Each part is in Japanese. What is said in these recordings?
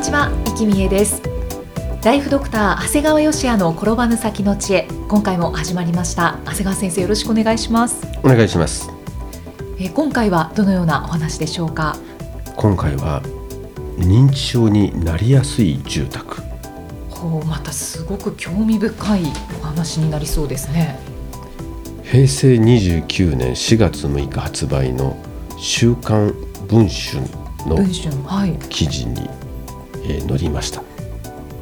にちは、生きみえです。ライフドクター長谷川芳也の転ばぬ先の知恵。今回も始まりました。長谷川先生よろしくお願いします。お願いします。えー今回はどのようなお話でしょうか？今回は認知症になりやすい住宅。こうまたすごく興味深いお話になりそうですね。平成29年4月6日発売の「週刊文春」の記事に、えー載りました。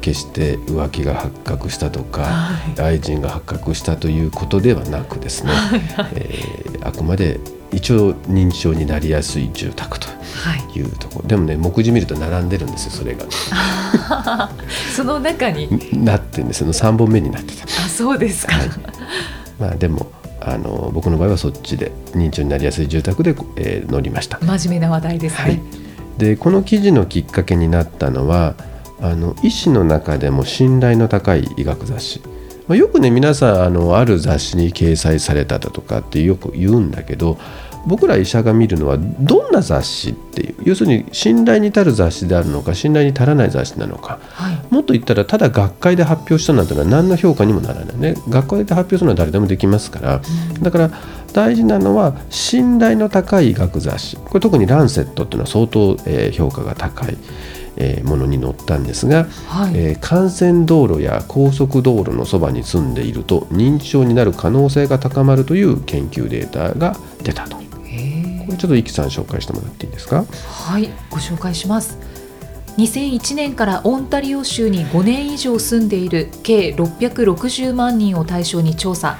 決して浮気が発覚したとか、はい。愛人が発覚したということではなくですね、えーあくまで一応認知症になりやすい住宅とはいいうところ。でもね目次見ると並んでるんですよそれが。その中に？なってんですよ。3本目になってた。あそうですか、はい。まあでもあの僕の場合はそっちで認知症になりやすい住宅で、えー載りました。真面目な話題ですね、はい、でこの記事のきっかけになったのはあの医師の中でも信頼の高い医学雑誌、まあ、よくね皆さんあのある雑誌に掲載されただとかってよく言うんだけど僕ら医者が見るのはどんな雑誌っていう要するに信頼に足る雑誌であるのか信頼に足らない雑誌なのか。はい。もっと言ったらただ学会で発表したなんてのは何の評価にもならないね。学会で発表するのは誰でもできますから、だから大事なのは信頼の高い医学雑誌。これ特に「ランセット」っていうのは相当、えー評価が高い、えーものに載ったんですが、はい、えー幹線道路や高速道路のそばに住んでいると認知症になる可能性が高まるという研究データが出たと。これちょっとイキさん紹介してもらっていいですか？はいご紹介します。2001年からオンタリオ州に5年以上住んでいる計660万人を対象に調査。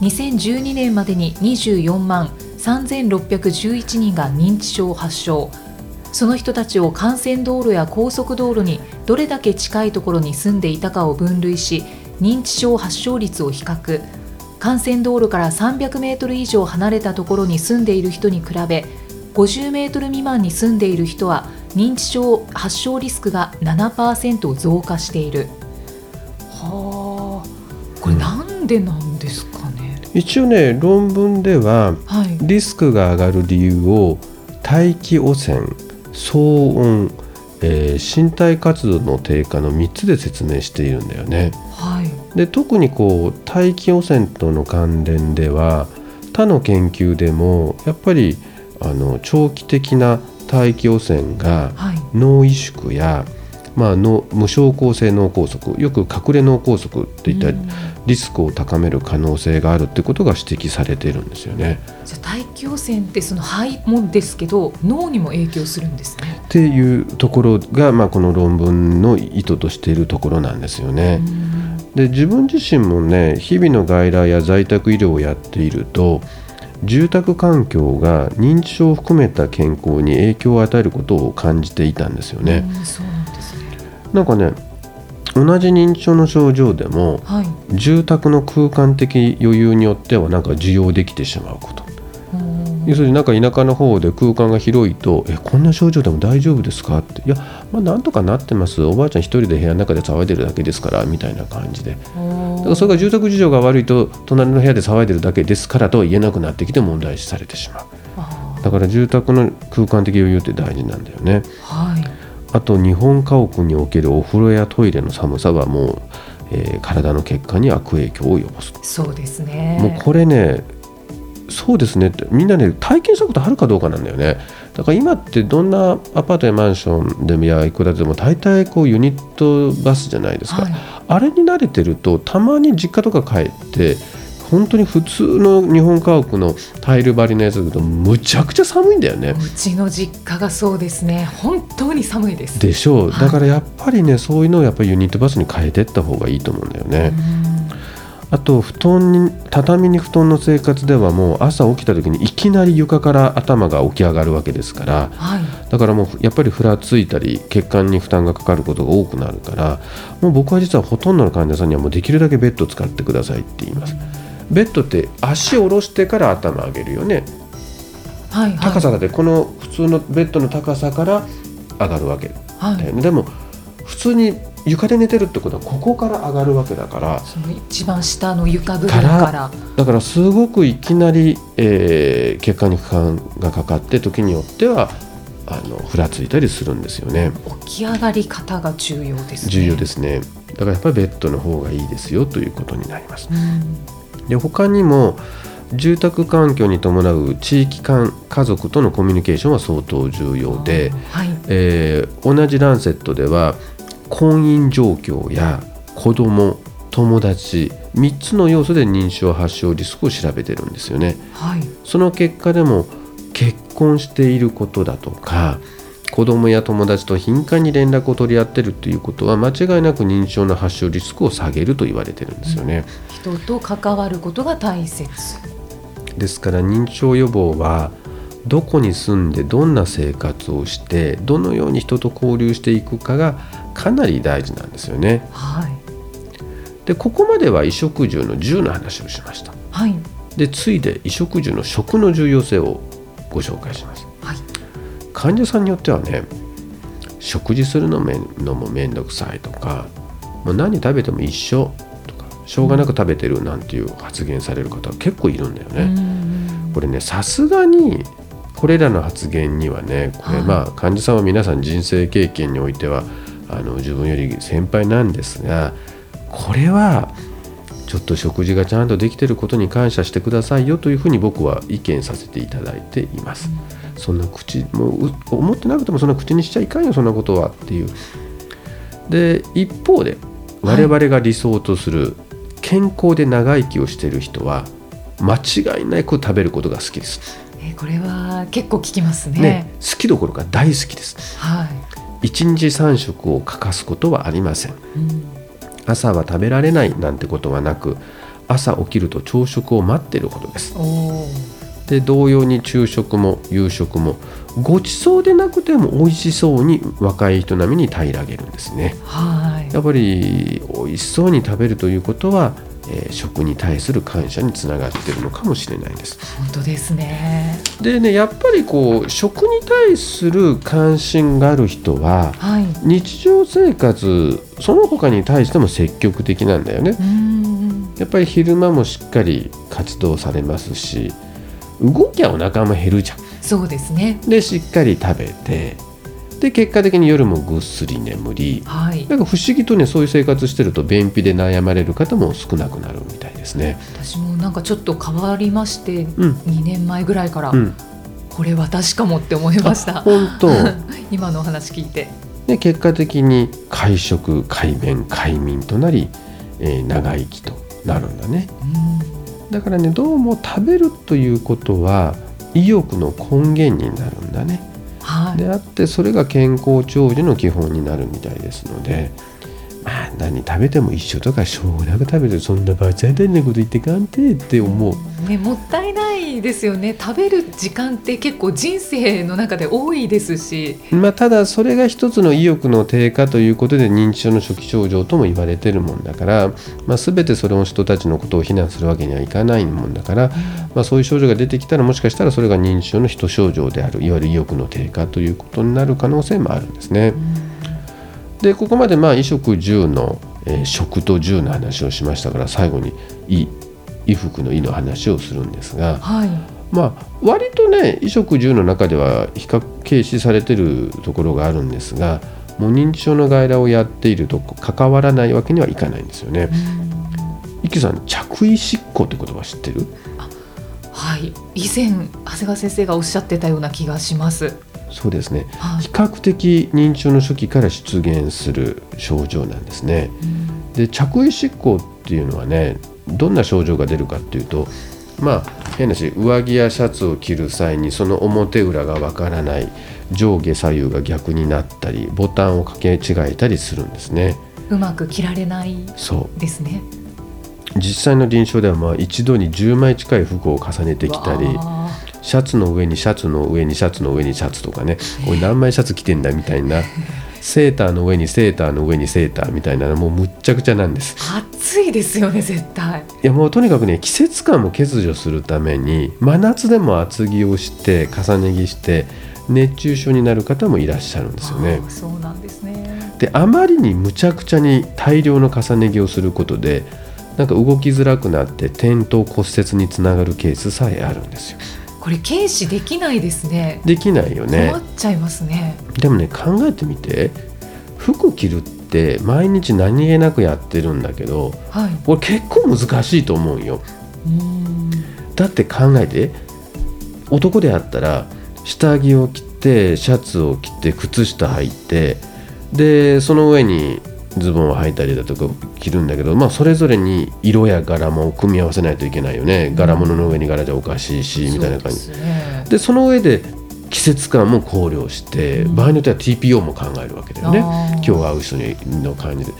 2012年までに24万3611人が認知症を発症。その人たちを幹線道路や高速道路にどれだけ近いところに住んでいたかを分類し認知症発症率を比較。幹線道路から300メートル以上離れたところに住んでいる人に比べ50メートル未満に住んでいる人は認知症発症リスクが7%増加している。はあ。これなんでなんですかね、一応ね論文でははい。リスクが上がる理由を大気汚染騒音、えー身体活動の低下の3つで説明しているんだよね。はいで特にこう大気汚染との関連では他の研究でもやっぱりあの長期的な大気汚染がはい脳萎縮や、まあ、脳無症候性脳梗塞よく隠れ脳梗塞っていったうんリスクを高める可能性があるってことが指摘されているんですよね。じゃあ大気汚染ってその肺もですけど脳にも影響するんですね。っていうところが、まあ、この論文の意図としているところなんですよね。で自分自身もね日々の外来や在宅医療をやっていると住宅環境が認知症を含めた健康に影響を与えることを感じていたんですよね。うんそうなんですね。なんかね同じ認知症の症状でもはい。住宅の空間的余裕によってはなんか受容できてしまうことうん要するになんか田舎の方で空間が広いと「えこんな症状でも大丈夫ですか?」って「いやまあなんとかなってます。おばあちゃん一人で部屋の中で騒いでるだけですから」みたいな感じで。だからそれが住宅事情が悪いと隣の部屋で騒いでるだけですからとは言えなくなってきて問題視されてしまう。だから住宅の空間的余裕って大事なんだよね。はい。あと日本家屋におけるお風呂やトイレの寒さはもう、えー体の血管に悪影響を及ぼす。そうですね。もうこれねそうですねみんなね体験したことあるかどうかなんだよねだから今ってどんなアパートやマンションでもやいくらでも大体こうユニットバスじゃないですか、はいあれに慣れてるとたまに実家とか帰って本当に普通の日本家屋のタイル張りのやつだとむちゃくちゃ寒いんだよね。うちの実家がそうですね。本当に寒いです。でしょうはいだからやっぱりねそういうのをやっぱりユニットバスに変えていった方がいいと思うんだよね。あと布団に畳に布団の生活ではもう朝起きた時にいきなり床から頭が起き上がるわけですからはい。だからもうやっぱりふらついたり血管に負担がかかることが多くなるからもう僕は実はほとんどの患者さんにはもうできるだけベッドを使ってくださいって言います。ベッドって足を下ろしてから頭上げるよね。はいはい。高さだってこの普通のベッドの高さから上がるわけ。はい。だよね。でも普通に床で寝てるってことはここから上がるわけだからその一番下の床部分から。だからすごくいきなり、えー血管に負荷がかかって時によってはあのふらついたりするんですよね。起き上がり方が重要ですね。重要ですね。だからやっぱりベッドの方がいいですよということになります。うん。で他にも住宅環境に伴う地域間家族とのコミュニケーションは相当重要で、はい。えー同じランセットでは婚姻状況や子供友達3つの要素で認知症発症リスクを調べてるんですよね。はい。その結果でも結婚していることだとか子供や友達と頻繁に連絡を取り合ってるということは間違いなく認知症の発症リスクを下げると言われてるんですよね。人と関わることが大切。ですから認知症予防はどこに住んでどんな生活をしてどのように人と交流していくかがかなり大事なんですよね。はいでここまでは衣食住の住の話をしました。はいで次いで衣食住の食の重要性をご紹介します。はい患者さんによってはね食事するのめのも面倒くさいとかもう何食べても一緒とかしょうがなく食べてるなんていう発言される方は結構いるんだよね。うんこれねさすがにこれらの発言にはねこれはいまあ患者さんは皆さん人生経験においてはあの自分より先輩なんですがこれはちょっと食事がちゃんとできてることに感謝してくださいよというふうに僕は意見させていただいています。そんな口もうう思ってなくてもそんな口にしちゃいかんよそんなことはっていう。で一方ではい我々が理想とする健康で長生きをしている人は間違いなく食べることが好きです。えーこれは結構聞きますねね、好きどころか大好きです。はい一日三食を欠かすことはありません。うん朝は食べられないなんてことはなく、朝起きると朝食を待っていることです。で同様に昼食も夕食もごちそうでなくても美味しそうに若い人並みに平らげるんですね。はいやっぱり美味しそうに食べるということは、えー食に対する感謝につながっているのかもしれないです。本当ですねでねやっぱりこう食に対する関心がある人ははい日常生活その他に対しても積極的なんだよね。うんやっぱり昼間もしっかり活動されますし動きゃお腹も減るじゃん。そうですねでしっかり食べてで結果的に夜もぐっすり眠りはい。なんか不思議とねそういう生活してると便秘で悩まれる方も少なくなるみたいですね。私もなんかちょっと変わりましてうん。2年前ぐらいから、うん、これ私かもって思いました本当。今のお話聞いて。で結果的に会食快便快眠となり、えー長生きとなるんだね。うん。だからねどうも食べるということは意欲の根源になるんだね。はいであってそれが健康長寿の基本になるみたいですので何食べても一緒とかしょうがなく食べてそんなバチャイなこと言ってかんてって思う。ね、もったいないですよね。食べる時間って結構人生の中で多いですし。まあ、ただそれが一つの意欲の低下ということで認知症の初期症状とも言われてるもんだから、まあ、全てそれを人たちのことを非難するわけにはいかないもんだから、まあ、そういう症状が出てきたらもしかしたらそれが認知症の一症状であるいわゆる意欲の低下ということになる可能性もあるんですね。でここまでまあ衣食住の、えー食と住の話をしましたから最後に衣衣服の衣の話をするんですが。はいまあ、割とね衣食住の中では比較軽視されてるところがあるんですがもう認知症の外来をやっていると関わらないわけにはいかないんですよね。一休さん着衣執行って言葉知ってる？はい以前長谷川先生がおっしゃってたような気がしますそうですね。はい。比較的認知症の初期から出現する症状なんですね。で着衣執行っていうのはねどんな症状が出るかっていうとまあ変なし上着やシャツを着る際にその表裏がわからない上下左右が逆になったりボタンを掛け違えたりするんですね。うまく着られないそですね。う実際の臨床ではまあ一度に10枚近い服を重ねてきたりシャツの上にシャツの上にシャツの上にシャツとかねおい何枚シャツ着てんだみたいな。セーターの上にセーターの上にセーターみたいなのもうむっちゃくちゃなんです。暑いですよね絶対。いやもうとにかくね季節感も欠如するために真夏でも厚着をして重ね着して熱中症になる方もいらっしゃるんですよね。そうなんですね。であまりにむちゃくちゃに大量の重ね着をすることでなんか動きづらくなって転倒骨折につながるケースさえあるんですよこれ軽視できないですね。できないよね。困っちゃいますね。でもね考えてみて。服着るって毎日何気なくやってるんだけどはい。これ結構難しいと思うよ。うーん。だって考えて。男であったら下着を着てシャツを着て靴下履いてでその上にズボンを履いたりだとか着るんだけど、まあ、それぞれに色や柄も組み合わせないといけないよね。柄物の上に柄じゃおかしいしみたいな感じ。ですね。でその上で季節感も考慮して、うん。場合によっては TPO も考えるわけだよね。今日会う人にの感じで。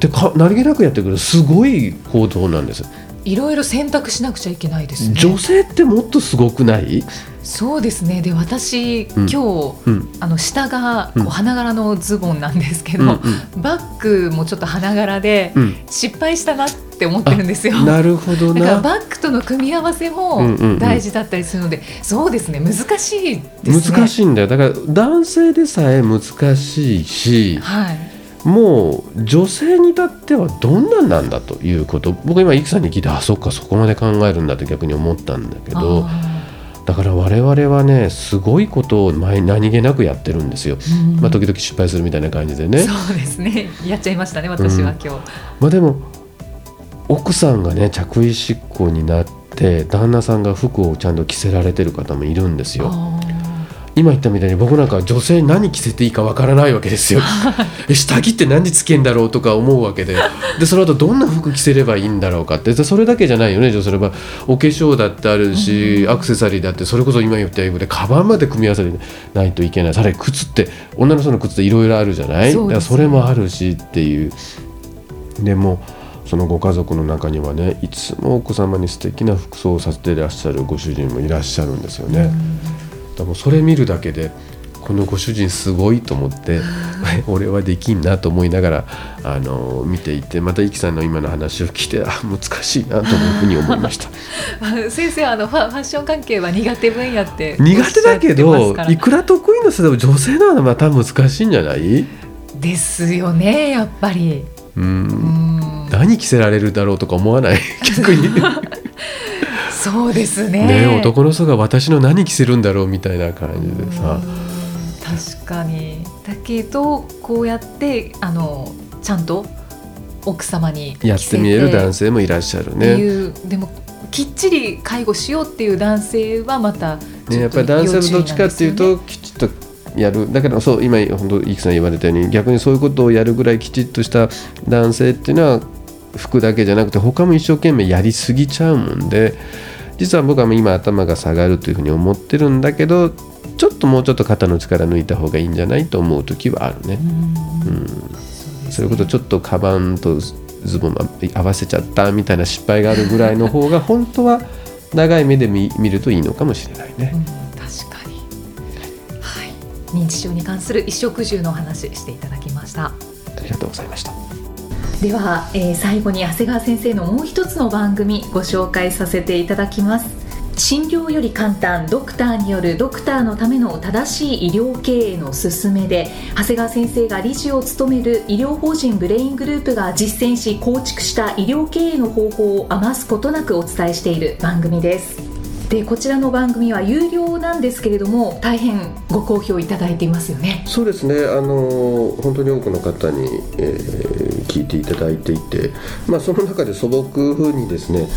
でか何気なくやってくるすごい行動なんです、いろいろ選択しなくちゃいけないですね。女性ってもっとすごくない、そうですね。で私、うん。今日うん。あの下がこううん花柄のズボンなんですけど、うんバッグもちょっと花柄でうん。失敗したなって思ってるんですよ。なるほどだからなバッグとの組み合わせもうんうんうん。大事だったりするので、そうですね。難しいですね。難しいんだよ。だから男性でさえ難しいしはい。もう女性に至ってはどんなんなんだということ僕今イクさんに聞いてあそっかそこまで考えるんだって逆に思ったんだけどあだから我々はねすごいことを前何気なくやってるんですよ、ーうん。まあ、時々失敗するみたいな感じでね。そうですね。やっちゃいましたね私はうん今日。まあでも奥さんがね着衣執行になって旦那さんが服をちゃんと着せられてる方もいるんですよ。あ今言ったみたいに僕なんか女性に何着せていいかわからないわけですよ。え下着って何つけんだろうとか思うわけで。でその後どんな服着せればいいんだろうかって。でそれだけじゃないよね女性の場合。お化粧だってあるし、アクセサリーだって。それこそ今言ったようにカバンまで組み合わせないといけない。さらに靴って女の人の靴っていろいろあるじゃない？そね。それもあるしっていう。でもそのご家族の中にはねいつもお子様に素敵な服装をさせていらっしゃるご主人もいらっしゃるんですよね。だからもうそれ見るだけでこのご主人すごいと思って俺はできんなと思いながらあの見ていてまたイキさんの今の話を聞いてあ難しいなというふうに思いました。ー先生あのファファッション関係は苦手分野って苦手だけどいくら得意な人でも女性ならまた難しいんじゃない？ですよねやっぱり。ううんん。何着せられるだろうとか思わない？逆にそうですね。ね男の人が私の何着せるんだろうみたいな感じでさ。うん確かに。だけどこうやってあのちゃんと奥様にやってみえる男性性もいらっしゃるね。いう、でもきっちり介護しようっていう男性はまたね、やっぱり男性はどっちかっていうときちっとやる。だけどそう今本当イキさん言われたように逆にそういうことをやるぐらいきちっとした男性っていうのは服だけじゃなくて他も一生懸命やりすぎちゃうもんで実は僕は今頭が下がるというふうに思ってるんだけどちょっともうちょっと肩の力抜いた方がいいんじゃないと思う時はあるね。うん。そういうことちょっとカバンとズボン合わせちゃったみたいな失敗があるぐらいの方が本当は長い目で見見るといいのかもしれないね。うん。確かに、はい、認知症に関する衣食住のお話していただきました。ありがとうございました。では、えー最後に長谷川先生のもう一つの番組ご紹介させていただきます。診療より簡単ドクターによるドクターのための正しい医療経営の勧めで長谷川先生が理事を務める医療法人ブレイングループが実践し構築した医療経営の方法を余すことなくお伝えしている番組です。でこちらの番組は有料なんですけれども大変ご好評いただいていますよね。そうですね、あの本当に多くの方に、えー聞いていただいていて、まあ、その中で素朴にですね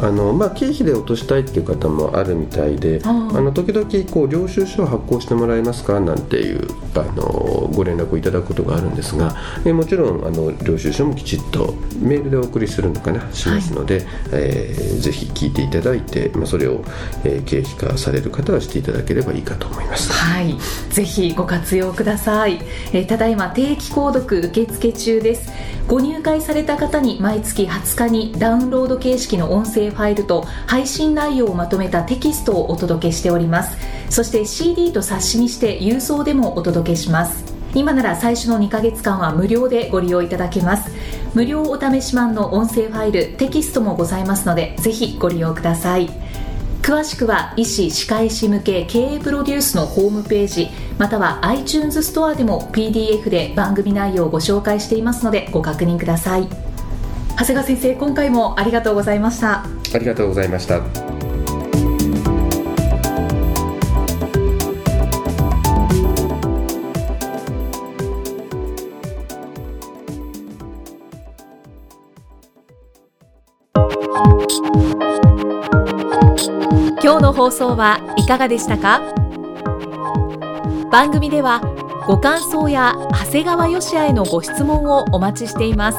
あの、まあ、経費で落としたいっていう方もあるみたいであの時々こう領収書を発行してもらえますか？なんていうあのご連絡をいただくことがあるんですがえもちろんあの領収書もきちっとメールでお送りするのかな？しますので、はい、えー、ぜひ聞いていただいて、まあ、それを、えー、経費化される方はしていただければいいかと思います。はい。ぜひご活用ください、えー、ただいま定期購読受付中です。ご入会された方に毎月20日にダウンロード形式の音声ファイルと配信内容をまとめたテキストをお届けしております。そして CD と冊子にして郵送でもお届けします。今なら最初の2ヶ月間は無料でご利用いただけます。無料お試し版の音声ファイルテキストもございますのでぜひご利用ください。詳しくは医師・歯科医師向け経営プロデュースのホームページまたは iTunes ストアでも PDF で番組内容をご紹介していますのでご確認ください。長谷川先生今回もありがとうございました。ありがとうございました。今日の放送はいかがでしたか？番組ではご感想や長谷川よしあへのご質問をお待ちしています。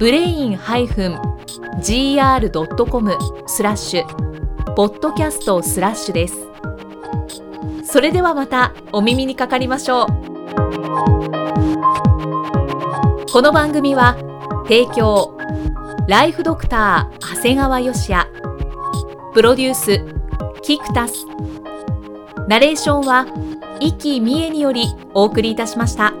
ブレイン -gr.com スラッシュポッドキャストスラッシュです。それではまたお耳にかかりましょう。この番組は提供ライフドクター長谷川芳也。プロデュースキクタス。ナレーションは生きみえによりお送りいたしました。